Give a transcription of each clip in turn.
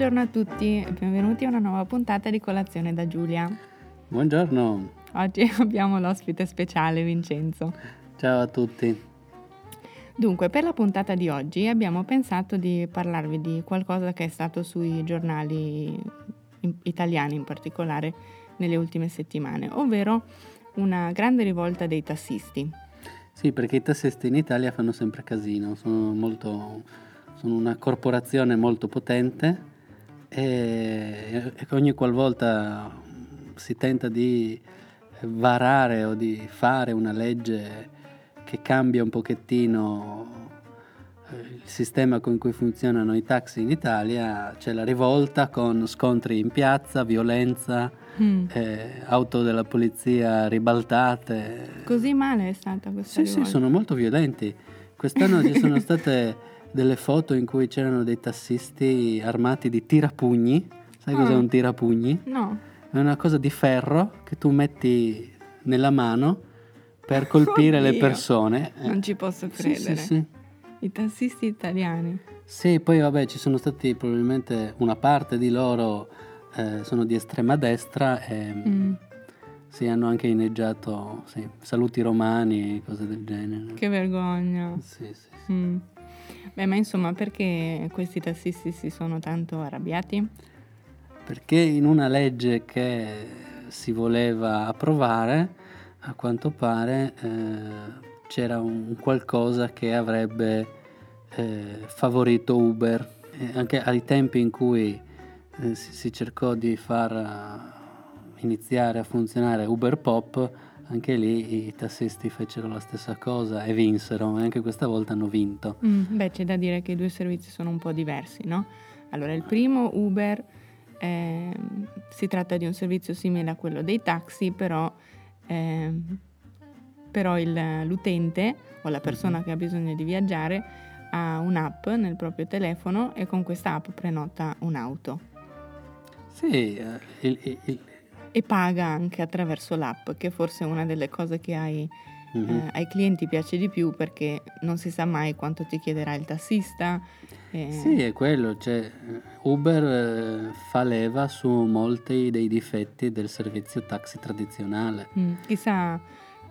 Buongiorno a tutti e benvenuti a una nuova puntata di Colazione da Giulia. Buongiorno. Oggi abbiamo l'ospite speciale Vincenzo. Ciao a tutti. Dunque, per la puntata di oggi abbiamo pensato di parlarvi di qualcosa che è stato sui giornali italiani in particolare nelle ultime settimane, ovvero una grande rivolta dei tassisti. Sì, perché i tassisti in Italia fanno sempre casino, sono, molto, sono una corporazione molto potente e, ogni qualvolta si tenta di varare o di fare una legge che cambia un pochettino eh, il sistema con cui funzionano i taxi in Italia, c'è la rivolta con scontri in piazza, violenza, mm. eh, auto della polizia ribaltate. Così male è stata questa sì, rivolta? Sì, sono molto violenti. Quest'anno ci sono state delle foto in cui c'erano dei tassisti armati di tirapugni. Sai oh. cos'è un tirapugni? No. È una cosa di ferro che tu metti nella mano per colpire Oddio. le persone. Non ci posso credere. Sì, sì, sì. I tassisti italiani. Sì, poi vabbè ci sono stati probabilmente una parte di loro eh, sono di estrema destra e mm. sì, hanno anche inneggiato sì, saluti romani, cose del genere. Che vergogna. Sì, sì. sì. Mm. Beh, ma insomma, perché questi tassisti si sono tanto arrabbiati? Perché in una legge che si voleva approvare, a quanto pare eh, c'era un qualcosa che avrebbe eh, favorito Uber. E anche ai tempi in cui eh, si, si, cercò di far uh, iniziare a funzionare Uber Pop, anche lì i tassisti fecero la stessa cosa e vinsero, e anche questa volta hanno vinto. Mm, beh, c'è da dire che i due servizi sono un po' diversi, no? Allora, il primo, Uber, eh, si tratta di un servizio simile a quello dei taxi, però, eh, però il, l'utente o la persona mm-hmm. che ha bisogno di viaggiare ha un'app nel proprio telefono e con questa app prenota un'auto. Sì, eh, il, il, e paga anche attraverso l'app, che forse è una delle cose che ai, mm-hmm. eh, ai, clienti piace di più perché non si sa mai quanto ti chiederà il tassista. Eh. Sì, è quello, cioè, Uber eh, fa leva su molti dei difetti del servizio taxi tradizionale. Mm, chissà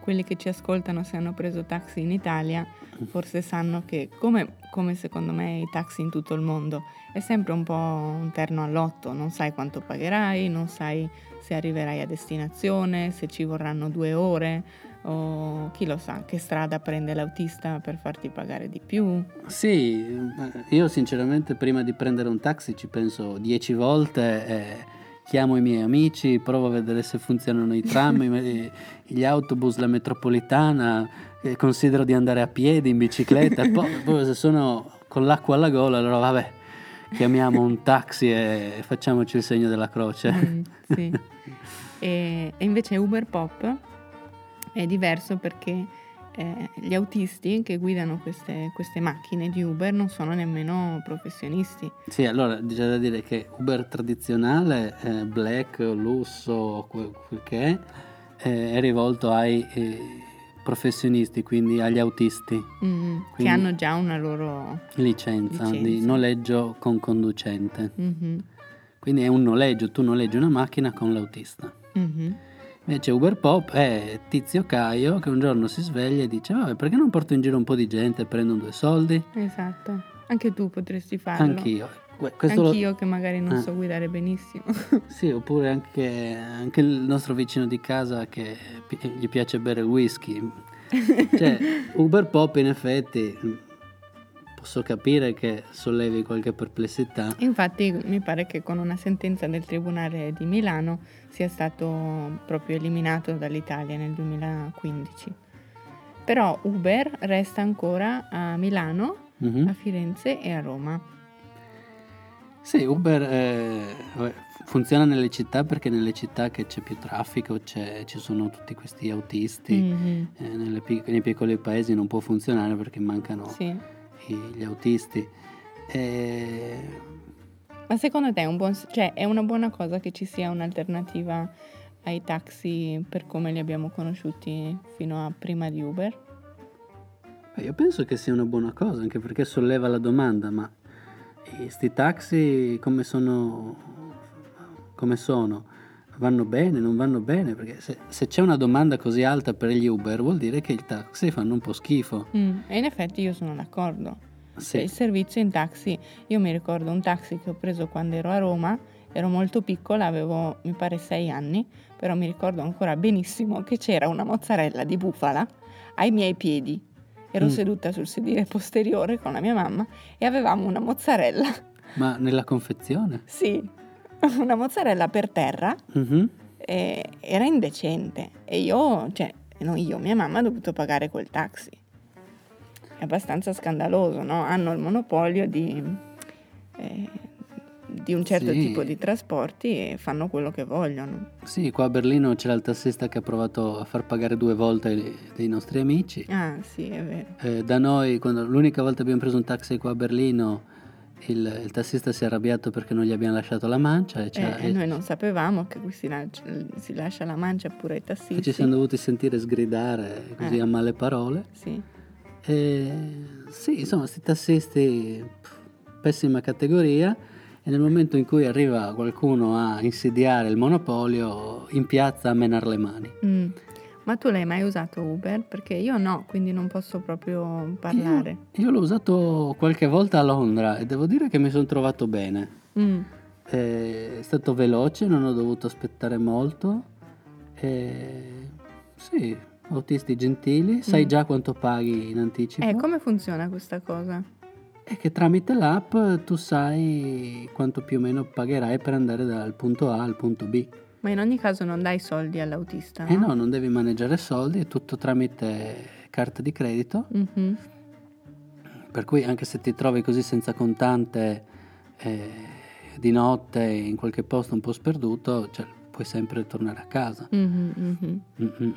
quelli che ci ascoltano se hanno preso taxi in Italia forse sanno che come, come, secondo me i taxi in tutto il mondo è sempre un po' un terno all'otto, non sai quanto pagherai, non sai se arriverai a destinazione, se ci vorranno due ore o chi lo sa che strada prende l'autista per farti pagare di più. Sì, io sinceramente prima di prendere un taxi ci penso dieci volte e chiamo i miei amici, provo a vedere se funzionano i tram, gli autobus, la metropolitana, considero di andare a piedi, in bicicletta, poi, poi se sono con l'acqua alla gola, allora vabbè, chiamiamo un taxi e facciamoci il segno della croce. Mm, sì. e, e, invece Uber Pop è diverso perché eh, gli autisti che guidano queste, queste, macchine di Uber non sono nemmeno professionisti. Sì, allora c'è da dire che Uber tradizionale, eh, black, lusso, quel, quel che è, eh, è rivolto ai eh, professionisti, quindi agli autisti. Mm, che hanno già una loro licenza, licenza. di noleggio con conducente. Mm-hmm. Quindi è un noleggio, tu noleggi una macchina con l'autista. Mm-hmm. Invece Uber Pop è Tizio Caio che un giorno si sveglia e dice vabbè perché non porto in giro un po' di gente e prendo due soldi? Esatto, anche tu potresti farlo. Anch'io. Questo Anch'io lo... che magari non eh. so guidare benissimo. sì, oppure anche, anche, il nostro vicino di casa che gli piace bere il whisky. cioè, Uber Pop in effetti posso capire che sollevi qualche perplessità. Infatti mi pare che con una sentenza del Tribunale di Milano sia stato proprio eliminato dall'Italia nel 2015. Però Uber resta ancora a Milano, mm-hmm. a Firenze e a Roma. Sì, Uber eh, funziona nelle città perché nelle città che c'è più traffico c'è, ci sono tutti questi autisti, mm-hmm. eh, nelle, nei piccoli paesi non può funzionare perché mancano sì. gli autisti. E... Ma secondo te è, un buon, cioè, è una buona cosa che ci sia un'alternativa ai taxi per come li abbiamo conosciuti fino a prima di Uber? Io penso che sia una buona cosa, anche perché solleva la domanda, ma sti taxi come sono, come sono? Vanno bene, non vanno bene? Perché se, se c'è una domanda così alta per gli Uber vuol dire che i taxi fanno un po' schifo. Mm, e in effetti io sono d'accordo. Sì. Il servizio in taxi, io mi ricordo un taxi che ho preso quando ero a Roma, ero molto piccola, avevo mi pare sei anni, però mi ricordo ancora benissimo che c'era una mozzarella di bufala ai miei piedi. Ero Mm. seduta sul sedile posteriore con la mia mamma e avevamo una mozzarella, Ma nella confezione? sì, una mozzarella per terra Mhm. e era indecente e io, cioè, non io, mia mamma ha dovuto pagare quel taxi. È abbastanza scandaloso, no? Hanno il monopolio di, eh, di un certo Sì. tipo di trasporti e fanno quello che vogliono. Sì, qua a Berlino c'era il tassista che ha provato a far pagare due volte dei nostri amici. Ah, sì, è vero. Eh, da noi, quando l'unica volta abbiamo preso un taxi qua a Berlino, il, il tassista si è arrabbiato perché non gli abbiamo lasciato la mancia e, Eh, e noi non sapevamo che qui si, lascia- si lascia la mancia pure ai e tassisti. ci siamo dovuti sentire sgridare così Eh. a male parole. Sì. E, sì, insomma, questi tassisti, pff, pessima categoria. E nel momento in cui arriva qualcuno a insidiare il monopolio, in piazza a menar le mani. Mm. Ma tu l'hai mai usato Uber? Perché io no, quindi non posso proprio parlare. Io, io l'ho usato qualche volta a Londra e devo dire che mi sono trovato bene. Mm. È stato veloce, non ho dovuto aspettare molto. E, sì, autisti gentili, sai Mm. già quanto paghi in anticipo. Eh, come funziona questa cosa? E che tramite l'app tu sai quanto più o meno pagherai per andare dal punto A al punto B. Ma in ogni caso non dai soldi all'autista, E no, non devi maneggiare soldi, è tutto tramite carta di credito. Mhm. Per cui anche se ti trovi così senza contante eh, di notte in qualche posto un po' sperduto, cioè, puoi sempre tornare a casa. Mhm, mhm. Mm-mm.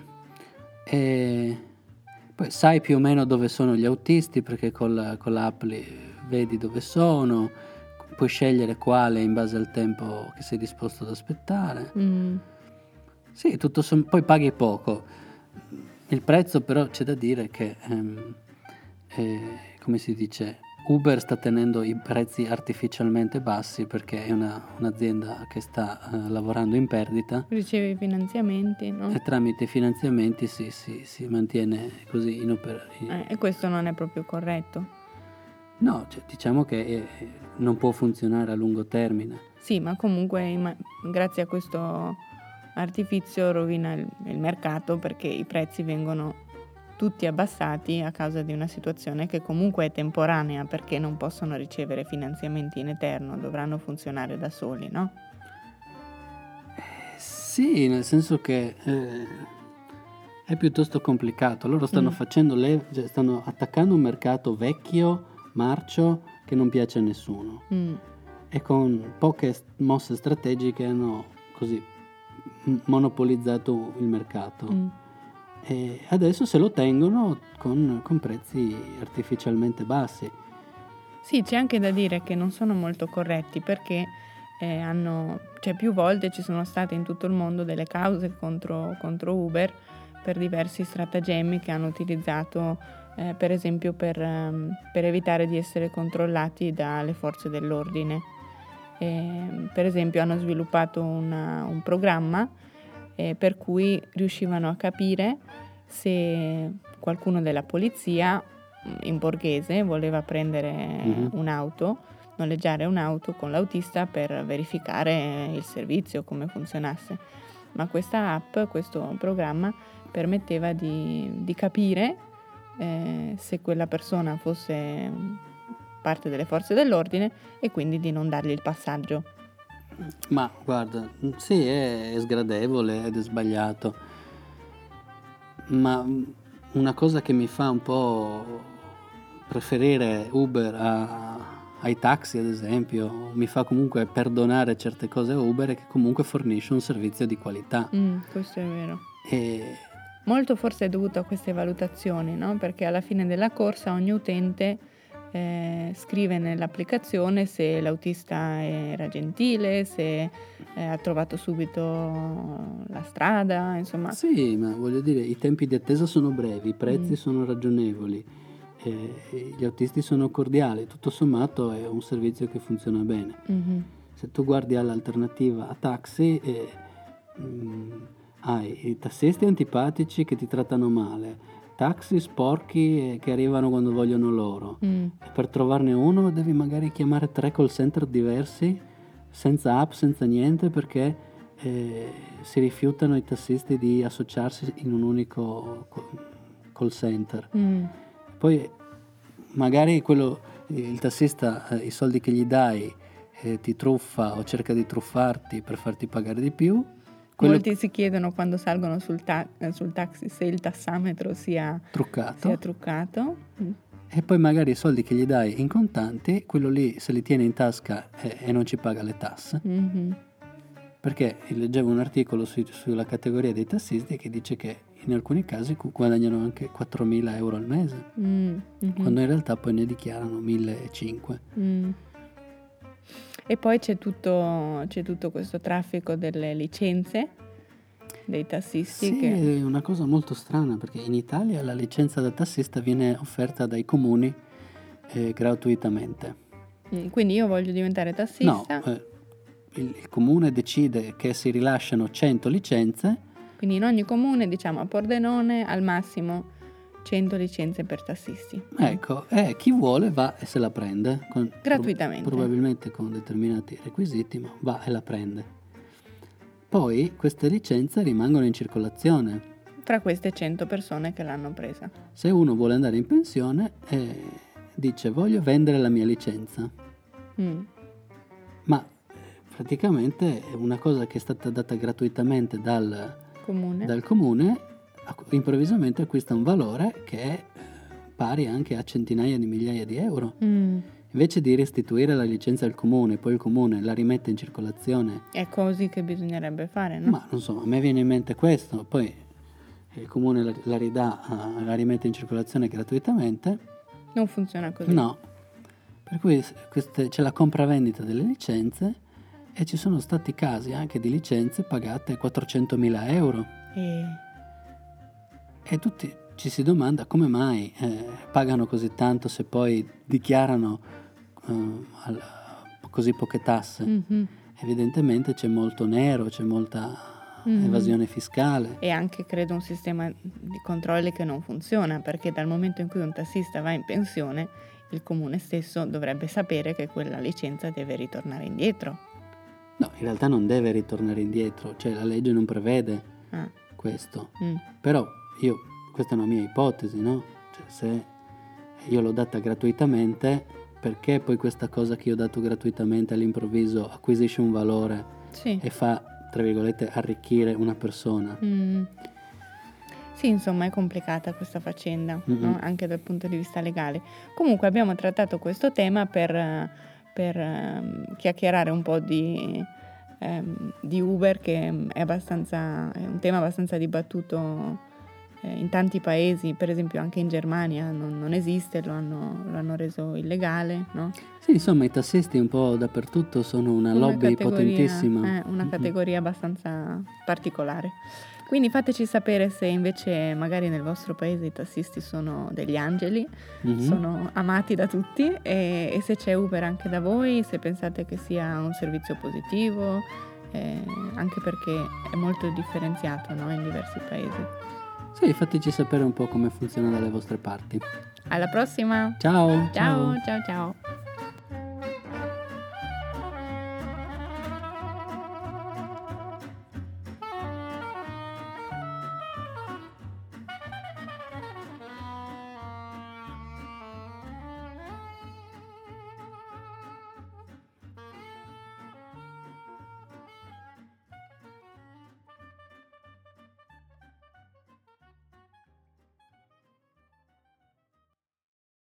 E poi sai più o meno dove sono gli autisti perché con, la- con l'app li vedi dove sono, puoi scegliere quale in base al tempo che sei disposto ad aspettare. Mm. Sì, tutto som- poi paghi poco. Il prezzo però c'è da dire che, ehm, eh, come si dice, Uber sta tenendo i prezzi artificialmente bassi perché è una- un'azienda che sta eh, lavorando in perdita Ricevi finanziamenti, no? e tramite i finanziamenti si, si- si mantiene così in opera. Eh, e questo non è proprio corretto. No, cioè, diciamo che eh, non può funzionare a lungo termine. Sì, ma comunque imma- grazie a questo artifizio rovina il, il mercato perché i prezzi vengono tutti abbassati a causa di una situazione che comunque è temporanea perché non possono ricevere finanziamenti in eterno, dovranno funzionare da soli, no? Sì, nel senso che eh, è piuttosto complicato. Loro stanno Mm. facendo le, cioè, stanno attaccando un mercato vecchio, marcio, che non piace a nessuno. Mm, E con poche mosse strategiche hanno così monopolizzato il mercato. mm. E adesso se lo tengono con, con prezzi artificialmente bassi. Sì, c'è anche da dire che non sono molto corretti perché eh, hanno, cioè più volte ci sono state in tutto il mondo delle cause contro, contro Uber per diversi stratagemmi che hanno utilizzato eh, per esempio per, ehm, per evitare di essere controllati dalle forze dell'ordine. E, per esempio hanno sviluppato una- un programma eh, per cui riuscivano a capire se qualcuno della polizia mh, in borghese voleva prendere Mhm. un'auto, noleggiare un'auto con l'autista per verificare il servizio, come funzionasse. Ma questa app, questo programma permetteva di, di capire eh, se quella persona fosse parte delle forze dell'ordine e quindi di non dargli il passaggio. Ma guarda, sì, è, è sgradevole ed è sbagliato. Ma una cosa che mi fa un po' preferire Uber a- ai taxi, ad esempio, mi fa comunque perdonare certe cose a Uber è che comunque fornisce un servizio di qualità. Mm, questo è vero. E Molto forse è dovuto a queste valutazioni, no? perché alla fine della corsa ogni utente eh, scrive nell'applicazione se l'autista era gentile, se eh, ha trovato subito la strada, insomma. Sì, ma voglio dire, i tempi di attesa sono brevi, i prezzi Mm. sono ragionevoli, eh, gli autisti sono cordiali, tutto sommato è un servizio che funziona bene. Mhm. Se tu guardi all'alternativa a taxi, eh, mm, hai i tassisti antipatici che ti trattano male, taxi sporchi che arrivano quando vogliono loro. Mm. E per trovarne uno devi magari chiamare tre call center diversi, senza app, senza niente, perché eh, si rifiutano i tassisti di associarsi in un unico co- call center. Mm. Poi magari quello, il tassista eh, i soldi che gli dai eh, ti truffa o cerca di truffarti per farti pagare di più. Quello Molti si chiedono quando salgono sul, ta- eh, sul taxi se il tassametro sia, truccato. sia truccato. Mm. E poi magari i soldi che gli dai in contanti, quello lì se li tiene in tasca e, e non ci paga le tasse. Mhm. Perché leggevo un articolo su- sulla categoria dei tassisti che dice che in alcuni casi gu- guadagnano anche 4.000 euro al mese, Mm, mhm. quando in realtà poi ne dichiarano 1.500. Mm. E poi c'è tutto, c'è tutto questo traffico delle licenze dei tassisti Sì, che... è una cosa molto strana perché in Italia la licenza da tassista viene offerta dai comuni eh, gratuitamente. Mm, Quindi io voglio diventare No, tassista, eh, il, il comune decide che si rilasciano 100 licenze, quindi in ogni comune diciamo a Pordenone al massimo 100 licenze per tassisti. ecco, e chi vuole va e se la prende. con- Gratuitamente. probabilmente con determinati requisiti, ma va e la prende. Poi queste licenze rimangono in circolazione. Tra queste 100 persone che l'hanno presa. Se uno vuole andare in pensione eh, dice voglio vendere la mia licenza, Mm. ma eh, praticamente è una cosa che è stata data gratuitamente dal, Comune. dal comune improvvisamente acquista un valore che è eh, pari anche a centinaia di migliaia di euro. Mm. Invece di restituire la licenza al comune, poi il comune la rimette in circolazione, È così che bisognerebbe fare, no? ma non so, a me viene in mente questo, poi il comune la, la ridà, eh, la rimette in circolazione gratuitamente, Non funziona così. no. Per cui queste- c'è la compravendita delle licenze e ci sono stati casi anche di licenze pagate 400.000 euro. E... E tutti ci si domanda come mai eh, pagano così tanto se poi dichiarano eh, al- così poche tasse. Mhm. Evidentemente c'è molto nero, c'è molta Mhm. evasione fiscale. E anche credo un sistema di controlli che non funziona, perché dal momento in cui un tassista va in pensione, il comune stesso dovrebbe sapere che quella licenza deve ritornare indietro. No, in realtà non deve ritornare indietro, cioè la legge non prevede Ah, questo. mm, Però io, questa è una mia ipotesi, no? Cioè, se io l'ho data gratuitamente, perché poi questa cosa che io ho dato gratuitamente all'improvviso acquisisce un valore Sì. e fa, tra virgolette, arricchire una persona? Mm. Sì, insomma, è complicata questa faccenda, Mm-mm. no? anche dal punto di vista legale. Comunque abbiamo trattato questo tema per, per, ehm, chiacchierare un po' di, ehm, di Uber, che è, abbastanza, è un tema abbastanza dibattuto eh, in tanti paesi, per esempio anche in Germania non, non esiste, lo hanno, lo hanno reso illegale, no? Sì, insomma, i tassisti un po' dappertutto sono una, lobby categoria- potentissima. eh, una categoria abbastanza particolare. Quindi fateci sapere se invece magari nel vostro paese i tassisti sono degli angeli, Mhm. sono amati da tutti e, e se c'è Uber anche da voi, se pensate che sia un servizio positivo, eh, anche perché è molto differenziato no, in diversi paesi. Sì, fateci sapere un po' come funziona dalle vostre parti. Alla prossima! Ciao! ciao, ciao. ciao.